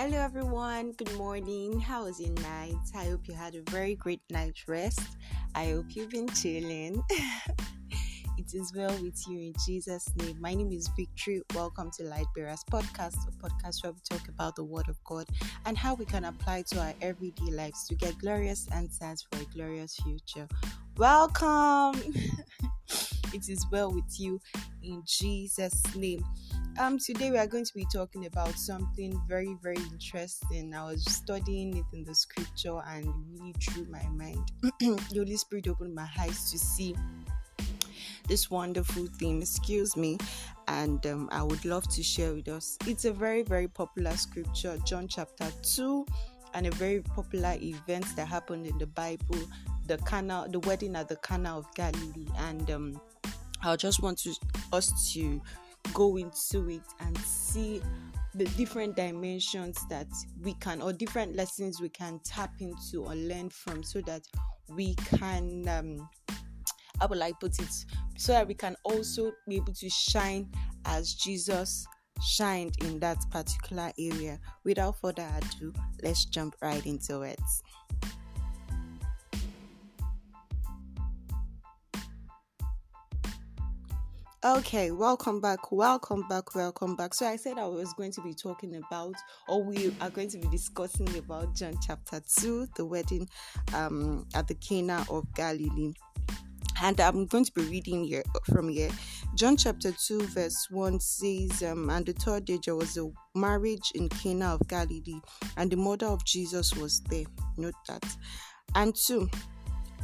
Hello, everyone. Good morning. How was your night? I hope you had a very great night rest. I hope you've been chilling. it is well with you in Jesus' name. My name is Victory. Welcome to Light Bearers Podcast, a podcast where we talk about the Word of God and how we can apply to our everyday lives to get glorious answers for a glorious future. Welcome. it is well with you in Jesus' name. Um, today we are going to be talking about something very, very interesting. I was studying it in the scripture and really drew my mind. the Holy Spirit opened my eyes to see this wonderful thing. Excuse me, and um, I would love to share with us. It's a very, very popular scripture, John chapter 2, and a very popular event that happened in the Bible, the Cana, the wedding at the Cana of Galilee, and um, I just want to us to go into it and see the different dimensions that we can or different lessons we can tap into or learn from so that we can um how would I put it so that we can also be able to shine as Jesus shined in that particular area. Without further ado, let's jump right into it. Okay, welcome back, welcome back, welcome back. So, I said I was going to be talking about, or we are going to be discussing about John chapter 2, the wedding um, at the Cana of Galilee. And I'm going to be reading here from here. John chapter 2, verse 1 says, um, And the third day there was a marriage in Cana of Galilee, and the mother of Jesus was there. Note that. And 2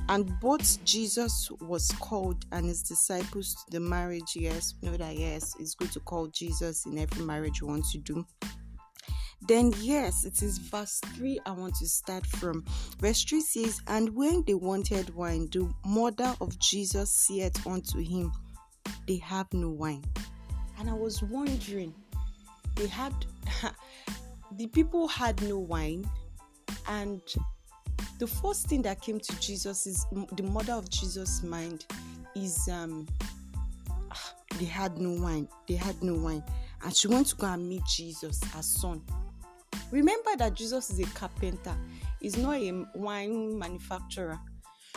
and both Jesus was called and his disciples to the marriage. Yes, know that yes, it's good to call Jesus in every marriage you want to do. Then, yes, it is verse 3 I want to start from. Verse 3 says, And when they wanted wine, the mother of Jesus said unto him, They have no wine. And I was wondering, they had, the people had no wine, and the first thing that came to Jesus is the mother of Jesus' mind is um they had no wine. They had no wine. And she went to go and meet Jesus, her son. Remember that Jesus is a carpenter, he's not a wine manufacturer.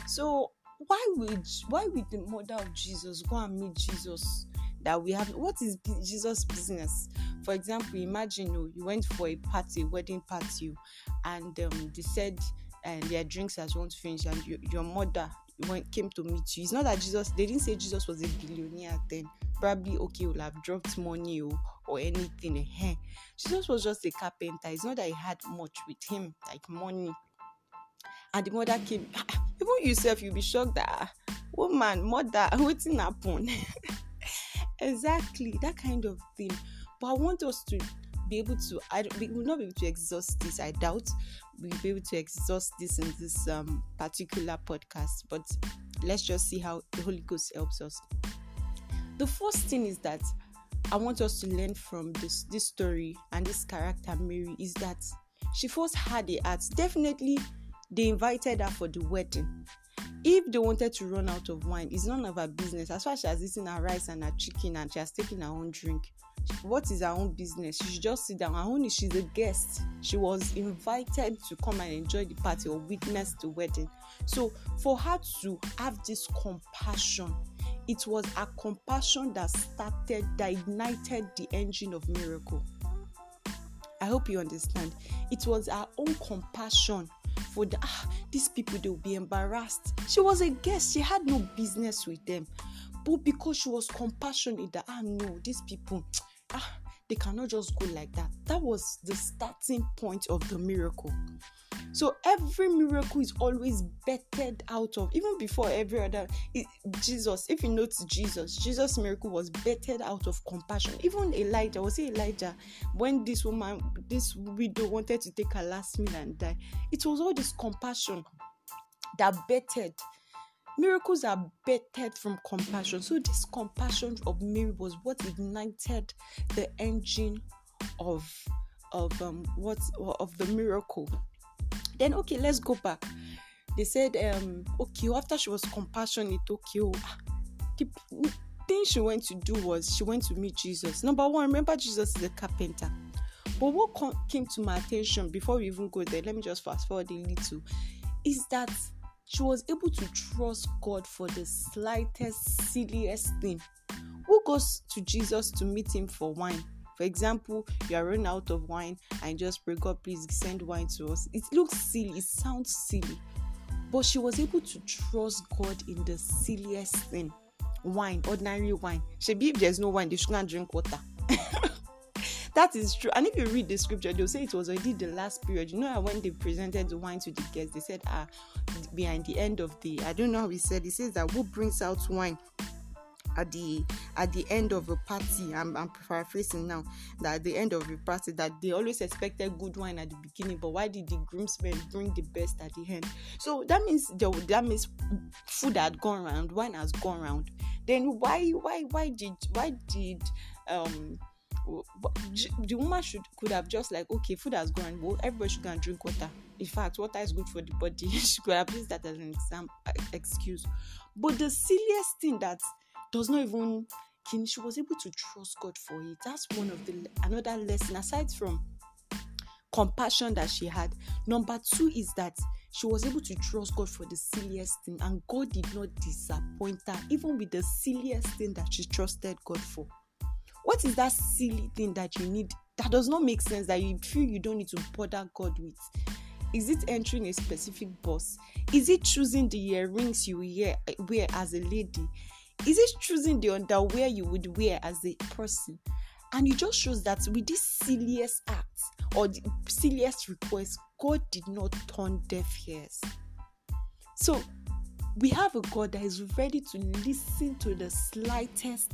So why would why would the mother of Jesus go and meet Jesus that we have what is Jesus business? For example, imagine you, you went for a party, a wedding party, and um, they said and their drinks as want to finish and your, your mother went, came to meet you. It's not that jesus they didn't say jesus was a billionaire then. Probably okay will have dropped money or, or anything jesus was just a carpenter. It's not that he had much with him like money. And the mother came even yourself you'll be shocked that ah, woman mother waiting happen? Exactly that kind of thing. But i want us to be able to i we will not be able to exhaust this i doubt we'll be able to exhaust this in this um, particular podcast but let's just see how the holy ghost helps us. The first thing is that i want us to learn from this this story and this character mary is that she first had the heart. Definitely they invited her for the wedding if they wanted to run out of wine it's none of her business. As far as she has eaten her rice and her chicken and she has taken her own drink. What is her own business? She should just sit down. Her own is she's a guest. She was invited to come and enjoy the party or witness the wedding. So for her to have this compassion it was her compassion that started that ignited the engine of miracle. I hope you understand. It was her own compassion for the ah, these people they will be embarrassed she was a guest she had no business with them but because she was compassionate that ah no these people ah, they cannot just go like that. That was the starting point of the miracle. So every miracle is always bettered out of, even before every other. It, Jesus, if you notice Jesus, Jesus' miracle was bettered out of compassion. Even Elijah, was it Elijah? When this woman, this widow wanted to take her last meal and die, it was all this compassion that bettered Miracles are bettered from compassion. So, this compassion of Mary was what ignited the engine of of um what of the miracle. Then okay, let's go back. They said um okay after she was compassionate, okay, oh, ah, the thing she went to do was she went to meet Jesus. Number one, remember Jesus is a carpenter. But what came to my attention before we even go there, let me just fast forward a little, is that she was able to trust God for the slightest, silliest thing. Who goes to Jesus to meet him for wine? For example, you are running out of wine and just pray, God, please send wine to us. It looks silly, it sounds silly, but she was able to trust God in the silliest thing wine, ordinary wine. Maybe if there's no wine, they shouldn't drink water. that is true. And if you read the scripture, they'll say it was already the last period. You know, when they presented the wine to the guests, they said, ah, behind the end of the, I don't know how he said, he says that who brings out wine at the at the end of a party I'm, I'm paraphrasing now that at the end of a party that they always expected good wine at the beginning but why did the groomsmen bring the best at the end? So that means the, that means food had gone around wine has gone around then why why why did why did um the woman should could have just like okay food has gone well everybody should go and drink water. In fact water is good for the body. She could have used that as an exam excuse. But the silliest thing that does not even she was able to trust God for it. That's one of the another lesson aside from compassion that she had. Number two is that she was able to trust God for the silliest thing, and God did not disappoint her, even with the silliest thing that she trusted God for. What is that silly thing that you need that does not make sense that you feel you don't need to bother God with? Is it entering a specific bus? Is it choosing the earrings you wear as a lady? Is it choosing the underwear you would wear as a person? And it just shows that with this silliest act or the silliest request, God did not turn deaf ears. So we have a God that is ready to listen to the slightest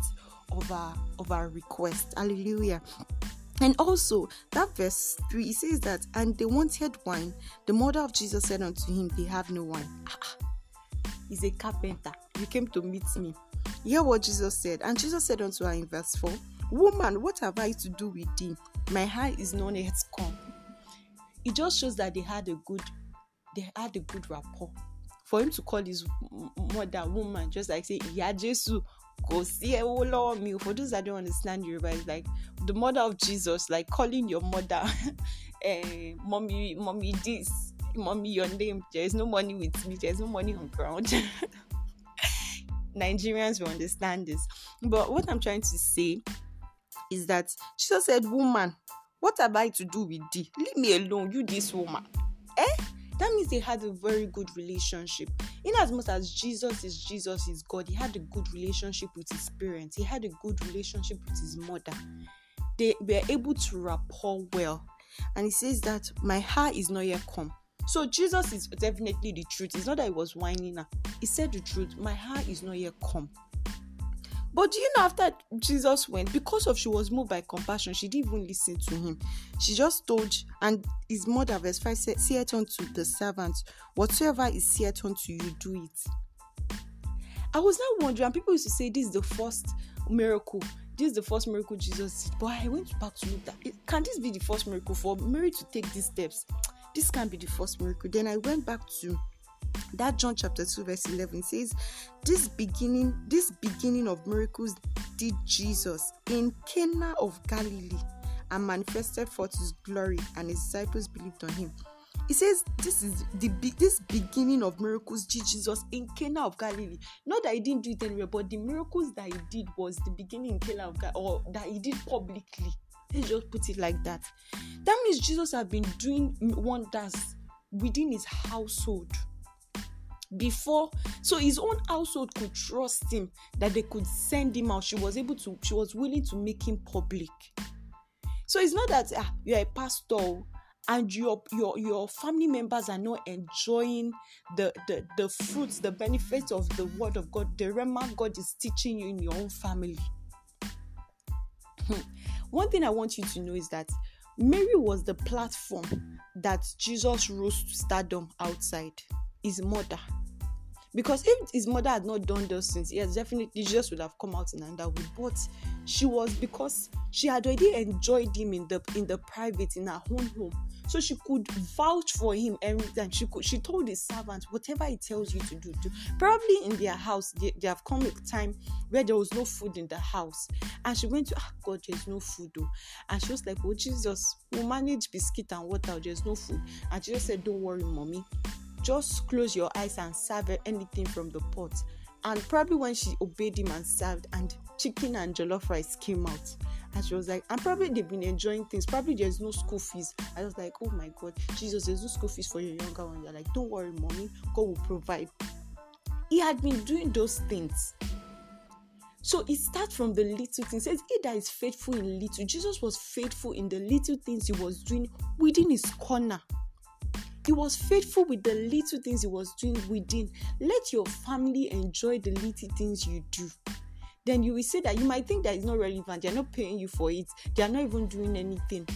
of our of our request. Hallelujah. And also that verse 3 it says that and they wanted wine. The mother of Jesus said unto him, They have no wine. Ah, ah. he's a carpenter. You came to meet me. Hear what Jesus said. And Jesus said unto her in verse 4 Woman, what have I to do with thee? My high is not yet come. It just shows that they had a good they had a good rapport. For him to call his mother woman, just like say, Yeah, Jesus, go see a Lord me. For those that don't understand Yoruba, it's like the mother of Jesus, like calling your mother, eh, mommy, mommy, this, mommy, your name. There is no money with me, there's no money on ground. Nigerians will understand this. But what I'm trying to say is that Jesus said, Woman, what have I to do with thee? Leave me alone, you this woman. Eh? That means they had a very good relationship. In as much as Jesus is Jesus is God, he had a good relationship with his parents, he had a good relationship with his mother. They were able to rapport well. And he says that my heart is not yet come. So Jesus is definitely the truth. It's not that he was whining. He said the truth. My heart is not yet come. But do you know after Jesus went, because of she was moved by compassion, she didn't even listen to him. She just told, and his mother, verse 5 said, Say it unto the servants, whatsoever is said unto you, do it. I was now wondering, people used to say this is the first miracle. This is the first miracle Jesus did. But I went back to look that. Can this be the first miracle for Mary to take these steps? This can't be the first miracle. Then I went back to that John chapter 2, verse 11 says, This beginning, this beginning of miracles did Jesus in Cana of Galilee and manifested forth his glory, and his disciples believed on him. He says this is the this beginning of miracles did Jesus in Cana of Galilee. Not that he didn't do it anywhere, but the miracles that he did was the beginning in Cana of Galilee, or that he did publicly. Let's just put it like that. That means Jesus had been doing wonders within his household before so his own household could trust him that they could send him out she was able to she was willing to make him public so it's not that ah, you're a pastor and your your your family members are not enjoying the the the fruits the benefits of the word of god the rhema god is teaching you in your own family hmm. One thing I want you to know is that Mary was the platform that Jesus rose to stardom outside his mother. Because if his mother had not done those things, yes, definitely Jesus would have come out in another way. But she was because she had already enjoyed him in the in the private in her own home. So she could vouch for him every time. She could she told the servant, whatever he tells you to do, do. Probably in their house, they, they have come a time where there was no food in the house. And she went to, ah God, there's no food though. And she was like, Oh Jesus, we'll manage biscuit and water, there's no food. And Jesus said, Don't worry, mommy just close your eyes and serve anything from the pot. And probably when she obeyed him and served, and chicken and jollof rice came out. And she was like, and probably they've been enjoying things. Probably there's no school fees. I was like, oh my God, Jesus, there's no school fees for your younger one. You're like, don't worry, mommy, God will provide. He had been doing those things. So it starts from the little things. It says, He that is faithful in little. Jesus was faithful in the little things he was doing within his corner. He was faithful with the little things he was doing within. Let your family enjoy the little things you do. Then you will say that you might think that it's not relevant, they're not paying you for it, they are not even doing anything.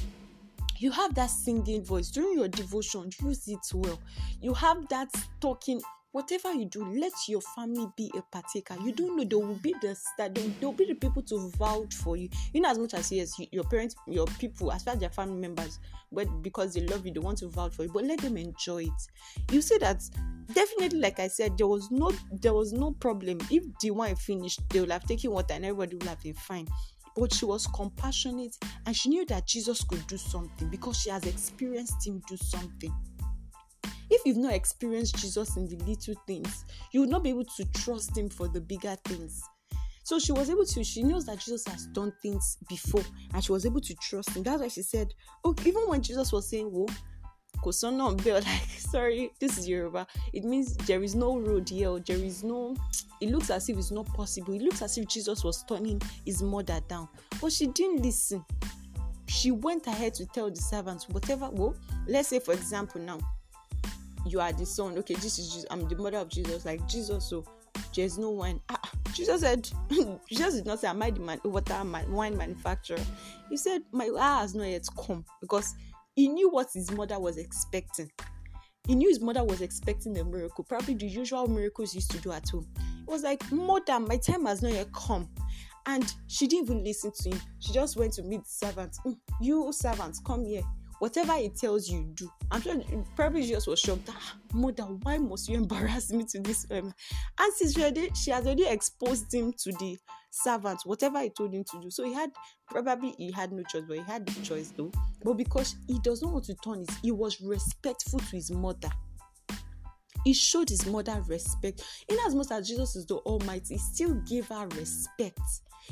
You have that singing voice during your devotion, use it well. You have that talking whatever you do, let your family be a partaker. You don't know they will be the star, they will be the people to vouch for you. In as much as yes, your parents, your people, as far as their family members, but because they love you, they want to vouch for you. But let them enjoy it. You see that definitely, like I said, there was no there was no problem. If the wine finished, they would have taken water and everybody would have been fine but she was compassionate and she knew that Jesus could do something because she has experienced him do something. If you've not experienced Jesus in the little things, you will not be able to trust Him for the bigger things. So she was able to, she knows that Jesus has done things before and she was able to trust him. That's why she said, Oh, even when Jesus was saying, Whoa, Kosono like, sorry, this is Yoruba. It means there is no road here, there is no, it looks as if it's not possible. It looks as if Jesus was turning his mother down. But she didn't listen. She went ahead to tell the servants, whatever, well, let's say, for example, now, you are the son. Okay, this is Jesus. I'm the mother of Jesus. Like Jesus, so there's no wine. Ah, ah Jesus said, Jesus did not say, Am I the man, water man, wine manufacturer? He said, My hour has not yet come because he knew what his mother was expecting. He knew his mother was expecting a miracle, probably the usual miracles used to do at home. It was like, Mother, my time has not yet come. And she didn't even listen to him. She just went to meet the servants. Mm, you servants, come here whatever it tells you do. I'm sure probably just was shocked. Ah, mother why must you embarrass me to this um and since already, she has already exposed him to the servants whatever he told him to do. So he had probably he had no choice but he had the choice though. But because he does not want to turn his he was respectful to his mother. He showed his mother respect. In as much as jesus is the almighty he still gave her respect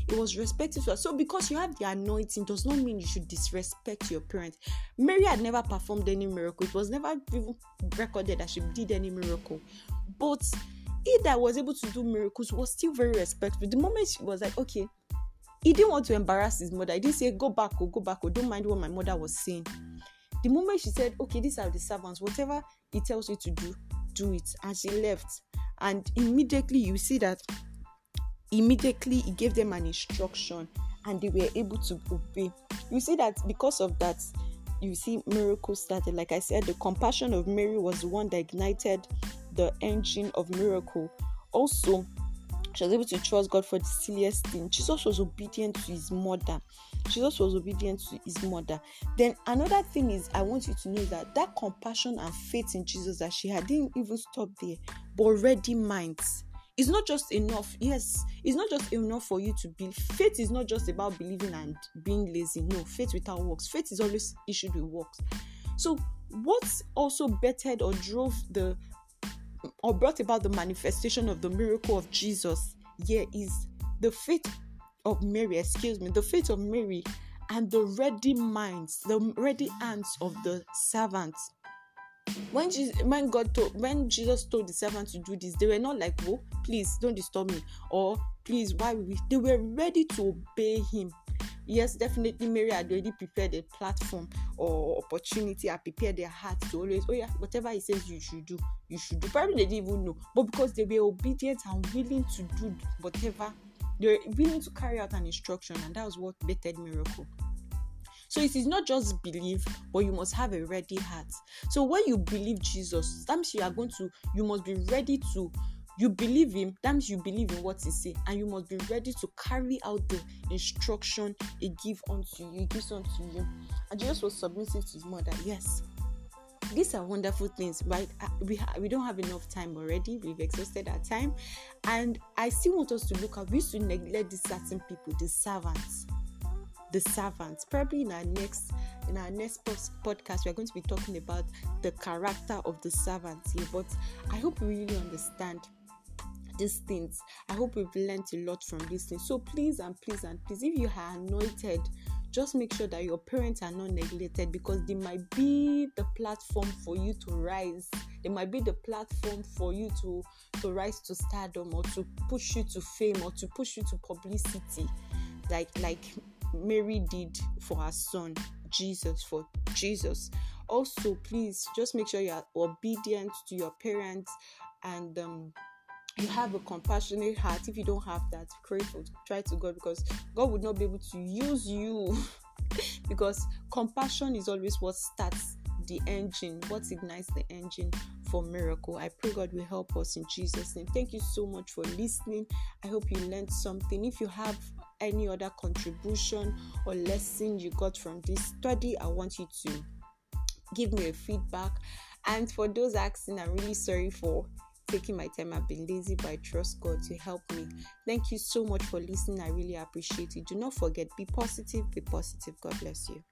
it was respectful. So because you have the anointing does not mean you should disrespect your parents. Mary had never performed any miracle. It was never even recorded that she did any miracle. But he that was able to do miracles was still very respectful. The moment she was like, okay, he didn't want to embarrass his mother. He didn't say, go back or oh, go back or oh, don't mind what my mother was saying. The moment she said, okay, these are the servants, whatever he tells you to do, do it. And she left. And immediately you see that immediately he gave them an instruction and they were able to obey. You see that because of that, you see miracles started. Like I said, the compassion of Mary was the one that ignited the engine of miracle. Also, she was able to trust God for the silliest thing. Jesus was obedient to his mother. Jesus was obedient to his mother. Then another thing is, I want you to know that that compassion and faith in Jesus that she had didn't even stop there, but ready minds it's not just enough. Yes it's not just enough for you to be faith is not just about believing and being lazy. No faith without works. Faith is always issued with works. So what also bettered or drove the or brought about the manifestation of the miracle of jesus here is the faith of mary excuse me the faith of mary and the ready minds the ready hands of the servants when Jesus, when God told when Jesus told the servant to do this, they were not like, "Oh, please don't disturb me," or "Please, why we?" They were ready to obey Him. Yes, definitely, Mary had already prepared a platform or opportunity. I prepared their heart to always, oh yeah, whatever He says you should do, you should do. Probably they didn't even know, but because they were obedient and willing to do whatever, they were willing to carry out an instruction, and that was what bettered miracle. So it is not just believe, but you must have a ready heart. So when you believe Jesus, sometimes you are going to, you must be ready to you believe him means you believe in what he say and you must be ready to carry out the instruction he give unto you he gives unto you. And jesus was submissive to his mother. Yes. These are wonderful things right? We ha- we don't have enough time already. We've exhausted our time. And i still want us to look at we to neglect these certain people the servants the servants probably in our next in our next post- podcast we're going to be talking about the character of the servants here but i hope you really understand these things. I hope we've learned a lot from these things. So please and please and please, if you are anointed, just make sure that your parents are not neglected because they might be the platform for you to rise. They might be the platform for you to to rise to stardom or to push you to fame or to push you to publicity, like like Mary did for her son Jesus for Jesus. Also, please just make sure you are obedient to your parents and um, you have a compassionate heart. If you don't have that pray for try to god because god would not be able to use you. Because compassion is always what starts the engine what ignites the engine for miracle. I pray god will help us in jesus name. Thank you so much for listening. I hope you learned something. If you have any other contribution or lesson you got from this study i want you to give me a feedback and for those asking i'm really sorry for taking my time. I've been lazy, but I trust God to help me. Thank you so much for listening. I really appreciate it. Do not forget, be positive, be positive. God bless you.